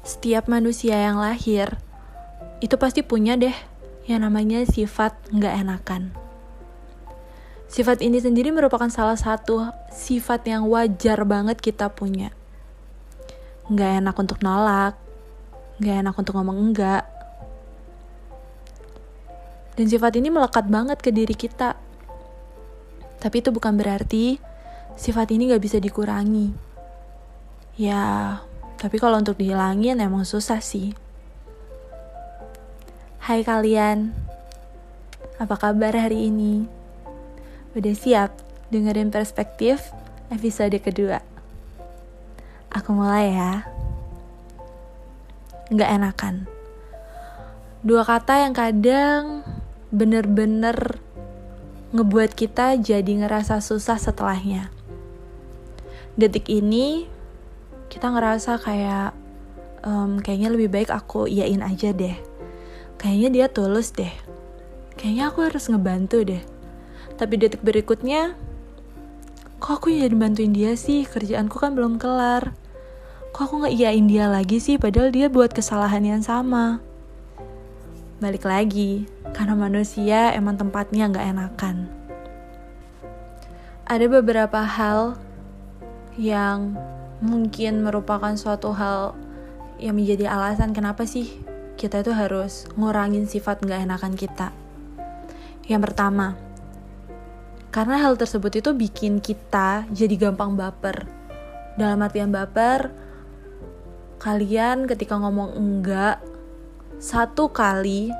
setiap manusia yang lahir itu pasti punya deh yang namanya sifat nggak enakan. Sifat ini sendiri merupakan salah satu sifat yang wajar banget kita punya. Nggak enak untuk nolak, nggak enak untuk ngomong enggak. Dan sifat ini melekat banget ke diri kita. Tapi itu bukan berarti sifat ini nggak bisa dikurangi. Ya, tapi kalau untuk dihilangin emang susah sih. Hai kalian, apa kabar hari ini? Udah siap dengerin perspektif episode kedua? Aku mulai ya. Nggak enakan. Dua kata yang kadang bener-bener ngebuat kita jadi ngerasa susah setelahnya. Detik ini kita ngerasa kayak um, kayaknya lebih baik aku iyain aja deh. Kayaknya dia tulus deh. Kayaknya aku harus ngebantu deh. Tapi detik berikutnya kok aku jadi bantuin dia sih? Kerjaanku kan belum kelar. Kok aku nggak iyain dia lagi sih? Padahal dia buat kesalahan yang sama. Balik lagi karena manusia emang tempatnya nggak enakan. Ada beberapa hal yang mungkin merupakan suatu hal yang menjadi alasan kenapa sih kita itu harus ngurangin sifat nggak enakan kita. Yang pertama, karena hal tersebut itu bikin kita jadi gampang baper. Dalam artian baper, kalian ketika ngomong enggak satu kali,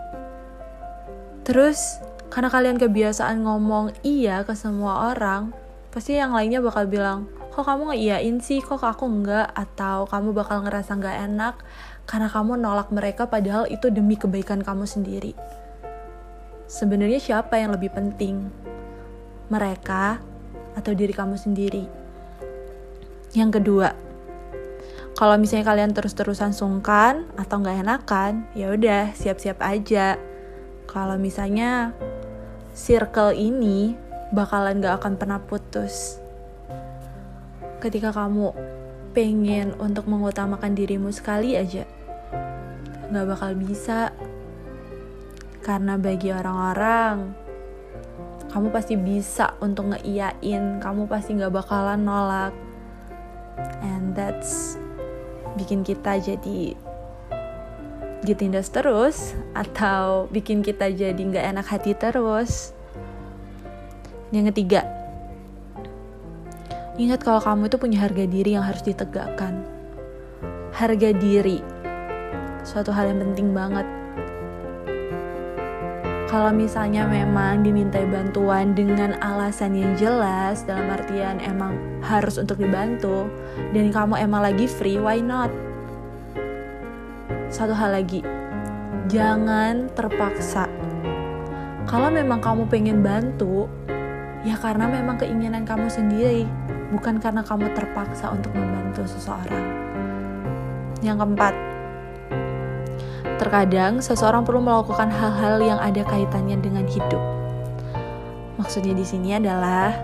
terus karena kalian kebiasaan ngomong iya ke semua orang, pasti yang lainnya bakal bilang, kok kamu ngeiyain sih? Kok aku enggak atau kamu bakal ngerasa nggak enak karena kamu nolak mereka padahal itu demi kebaikan kamu sendiri? Sebenarnya siapa yang lebih penting? Mereka atau diri kamu sendiri? Yang kedua kalau misalnya kalian terus-terusan sungkan atau nggak enakan ya udah siap-siap aja. Kalau misalnya circle ini bakalan gak akan pernah putus ketika kamu pengen untuk mengutamakan dirimu sekali aja gak bakal bisa. Karena bagi orang-orang kamu pasti bisa untuk ngeiyain kamu pasti gak bakalan nolak. And that's bikin kita jadi ditindas terus atau bikin kita jadi gak enak hati terus. Yang ketiga Ingat kalau kamu itu punya harga diri yang harus ditegakkan. Harga diri, suatu hal yang penting banget. Kalau misalnya memang dimintai bantuan dengan alasan yang jelas, dalam artian emang harus untuk dibantu, dan kamu emang lagi free, why not? Satu hal lagi, jangan terpaksa. Kalau memang kamu pengen bantu, ya karena memang keinginan kamu sendiri bukan karena kamu terpaksa untuk membantu seseorang. Yang keempat, terkadang seseorang perlu melakukan hal-hal yang ada kaitannya dengan hidup. Maksudnya di sini adalah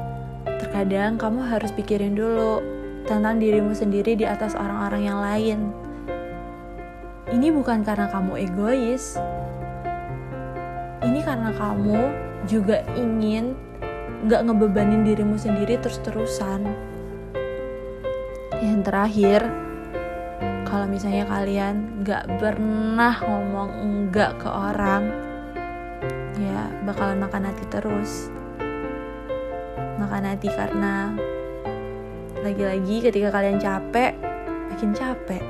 terkadang kamu harus pikirin dulu tentang dirimu sendiri di atas orang-orang yang lain. Ini bukan karena kamu egois. Ini karena kamu juga ingin nggak ngebebanin dirimu sendiri terus-terusan. Yang terakhir, kalau misalnya kalian nggak pernah ngomong enggak ke orang, ya bakalan makan hati terus. Makan hati karena lagi-lagi ketika kalian capek, makin capek.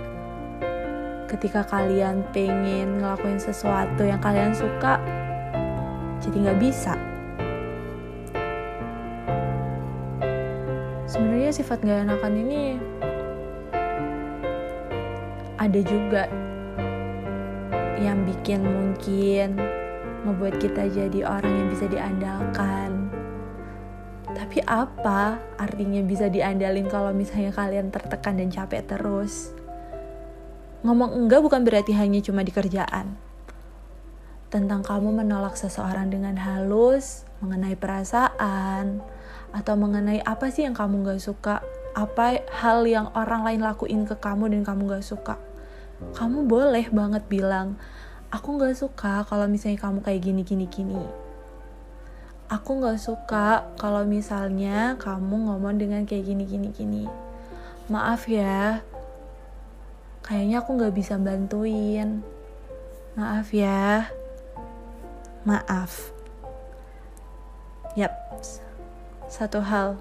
Ketika kalian pengen ngelakuin sesuatu yang kalian suka, jadi nggak bisa sifat gak enakan ini ada juga yang bikin mungkin ngebuat kita jadi orang yang bisa diandalkan. Tapi apa artinya bisa diandalin kalau misalnya kalian tertekan dan capek terus? Ngomong enggak bukan berarti hanya cuma di kerjaan. Tentang kamu menolak seseorang dengan halus, mengenai perasaan, atau mengenai apa sih yang kamu gak suka? Apa hal yang orang lain lakuin ke kamu dan kamu gak suka? Kamu boleh banget bilang aku nggak suka kalau misalnya kamu kayak gini gini gini. Aku nggak suka kalau misalnya kamu ngomong dengan kayak gini gini gini. Maaf ya kayaknya aku nggak bisa bantuin. Maaf ya. Maaf. Yap satu hal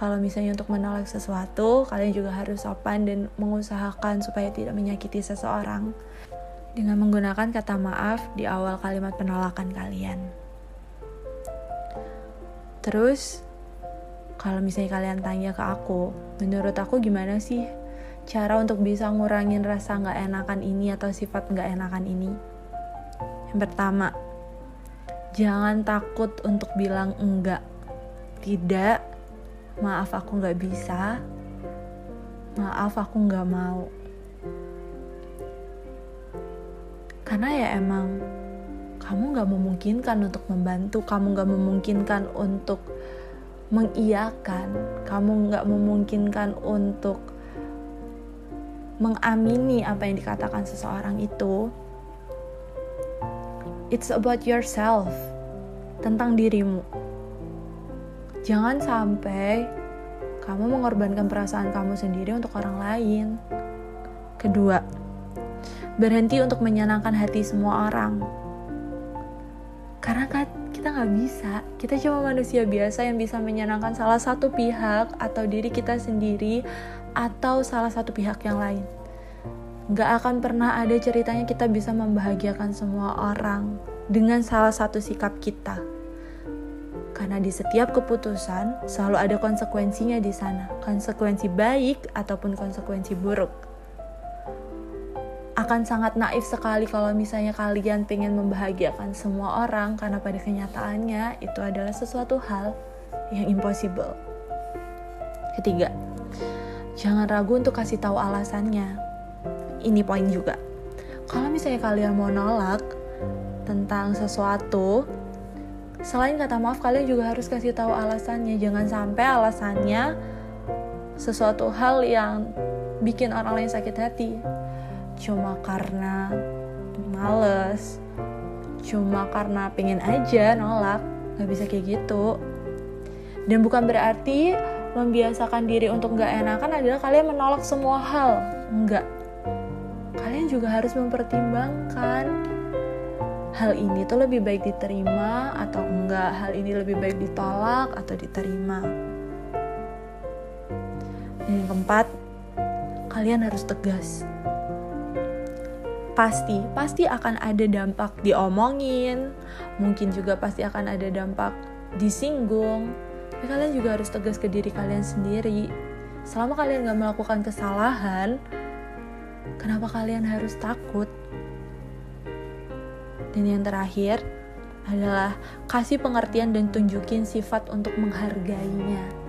kalau misalnya untuk menolak sesuatu, kalian juga harus sopan dan mengusahakan supaya tidak menyakiti seseorang dengan menggunakan kata maaf di awal kalimat penolakan kalian. Terus, kalau misalnya kalian tanya ke aku, menurut aku gimana sih cara untuk bisa ngurangin rasa nggak enakan ini atau sifat nggak enakan ini? Yang pertama, jangan takut untuk bilang enggak. Tidak, maaf aku nggak bisa. Maaf aku nggak mau. Karena ya emang kamu nggak memungkinkan untuk membantu, kamu nggak memungkinkan untuk mengiyakan, kamu nggak memungkinkan untuk mengamini apa yang dikatakan seseorang itu. It's about yourself, tentang dirimu. Jangan sampai kamu mengorbankan perasaan kamu sendiri untuk orang lain. Kedua, berhenti untuk menyenangkan hati semua orang. Karena kan kita nggak bisa, kita cuma manusia biasa yang bisa menyenangkan salah satu pihak atau diri kita sendiri atau salah satu pihak yang lain. Nggak akan pernah ada ceritanya kita bisa membahagiakan semua orang dengan salah satu sikap kita. Karena di setiap keputusan selalu ada konsekuensinya di sana, konsekuensi baik ataupun konsekuensi buruk akan sangat naif sekali kalau misalnya kalian pengen membahagiakan semua orang karena pada kenyataannya itu adalah sesuatu hal yang impossible. Ketiga, jangan ragu untuk kasih tahu alasannya. Ini poin juga. Kalau misalnya kalian mau nolak tentang sesuatu, selain kata maaf kalian juga harus kasih tahu alasannya. Jangan sampai alasannya sesuatu hal yang bikin orang lain sakit hati. Cuma karena males. Cuma karena pengen aja nolak. Nggak bisa kayak gitu. Dan bukan berarti membiasakan diri untuk nggak enakan adalah kalian menolak semua hal. Enggak kalian juga harus mempertimbangkan hal ini tuh lebih baik diterima atau enggak? Hal ini lebih baik ditolak atau diterima? Yang keempat kalian harus tegas. Pasti pasti akan ada dampak diomongin. Mungkin juga pasti akan ada dampak disinggung. Tapi kalian juga harus tegas ke diri kalian sendiri. Selama kalian gak melakukan kesalahan kenapa kalian harus takut dan yang terakhir adalah kasih pengertian dan tunjukin sifat untuk menghargainya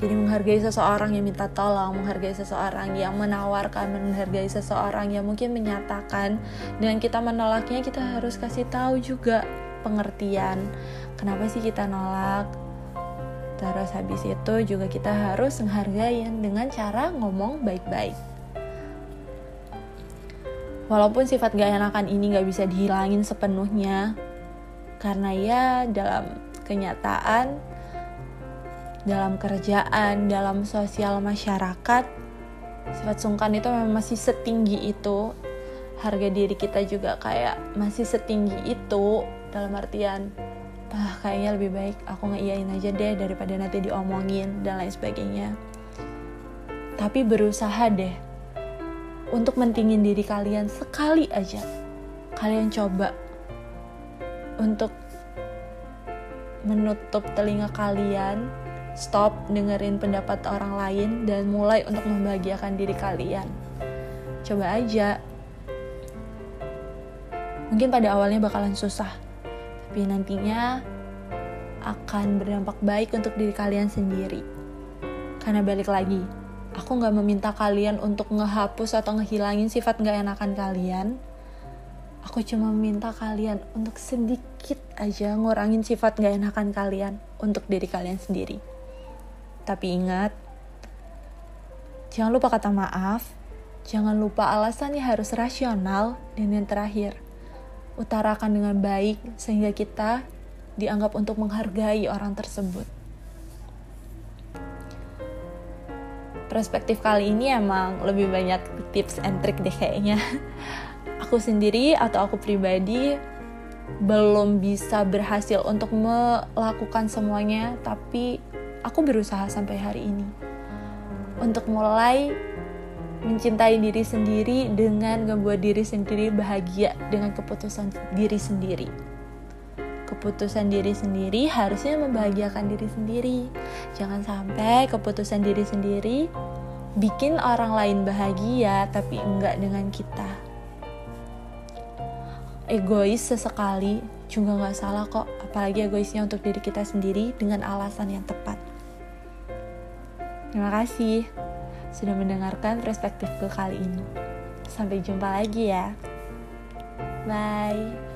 jadi menghargai seseorang yang minta tolong, menghargai seseorang yang menawarkan, menghargai seseorang yang mungkin menyatakan dengan kita menolaknya kita harus kasih tahu juga pengertian. Kenapa sih kita nolak? Terus habis itu juga kita harus menghargai dengan cara ngomong baik-baik. Walaupun sifat gak enakan ini gak bisa dihilangin sepenuhnya, karena ya dalam kenyataan dalam kerjaan, dalam sosial masyarakat, sifat sungkan itu memang masih setinggi itu. Harga diri kita juga kayak masih setinggi itu dalam artian ah kayaknya lebih baik aku ngeiyain aja deh daripada nanti diomongin dan lain sebagainya. Tapi berusaha deh untuk mentingin diri kalian sekali aja. Kalian coba untuk menutup telinga kalian stop dengerin pendapat orang lain dan mulai untuk membahagiakan diri kalian. Coba aja. Mungkin pada awalnya bakalan susah, tapi nantinya akan berdampak baik untuk diri kalian sendiri. Karena balik lagi, aku gak meminta kalian untuk ngehapus atau ngehilangin sifat gak enakan kalian. Aku cuma meminta kalian untuk sedikit aja ngurangin sifat gak enakan kalian untuk diri kalian sendiri. Tapi ingat, jangan lupa kata maaf Jangan lupa alasannya harus rasional. Dan yang terakhir, utarakan dengan baik sehingga kita dianggap untuk menghargai orang tersebut. Perspektif kali ini emang lebih banyak tips and trick deh kayaknya. Aku sendiri atau aku pribadi belum bisa berhasil untuk melakukan semuanya, tapi aku berusaha sampai hari ini untuk mulai mencintai diri sendiri dengan membuat diri sendiri bahagia dengan keputusan diri sendiri. Keputusan diri sendiri harusnya membahagiakan diri sendiri. Jangan sampai keputusan diri sendiri bikin orang lain bahagia tapi enggak dengan kita. Egois sesekali juga nggak salah kok, apalagi egoisnya untuk diri kita sendiri dengan alasan yang tepat. Terima kasih sudah mendengarkan perspektifku kali ini. Sampai jumpa lagi ya. Bye.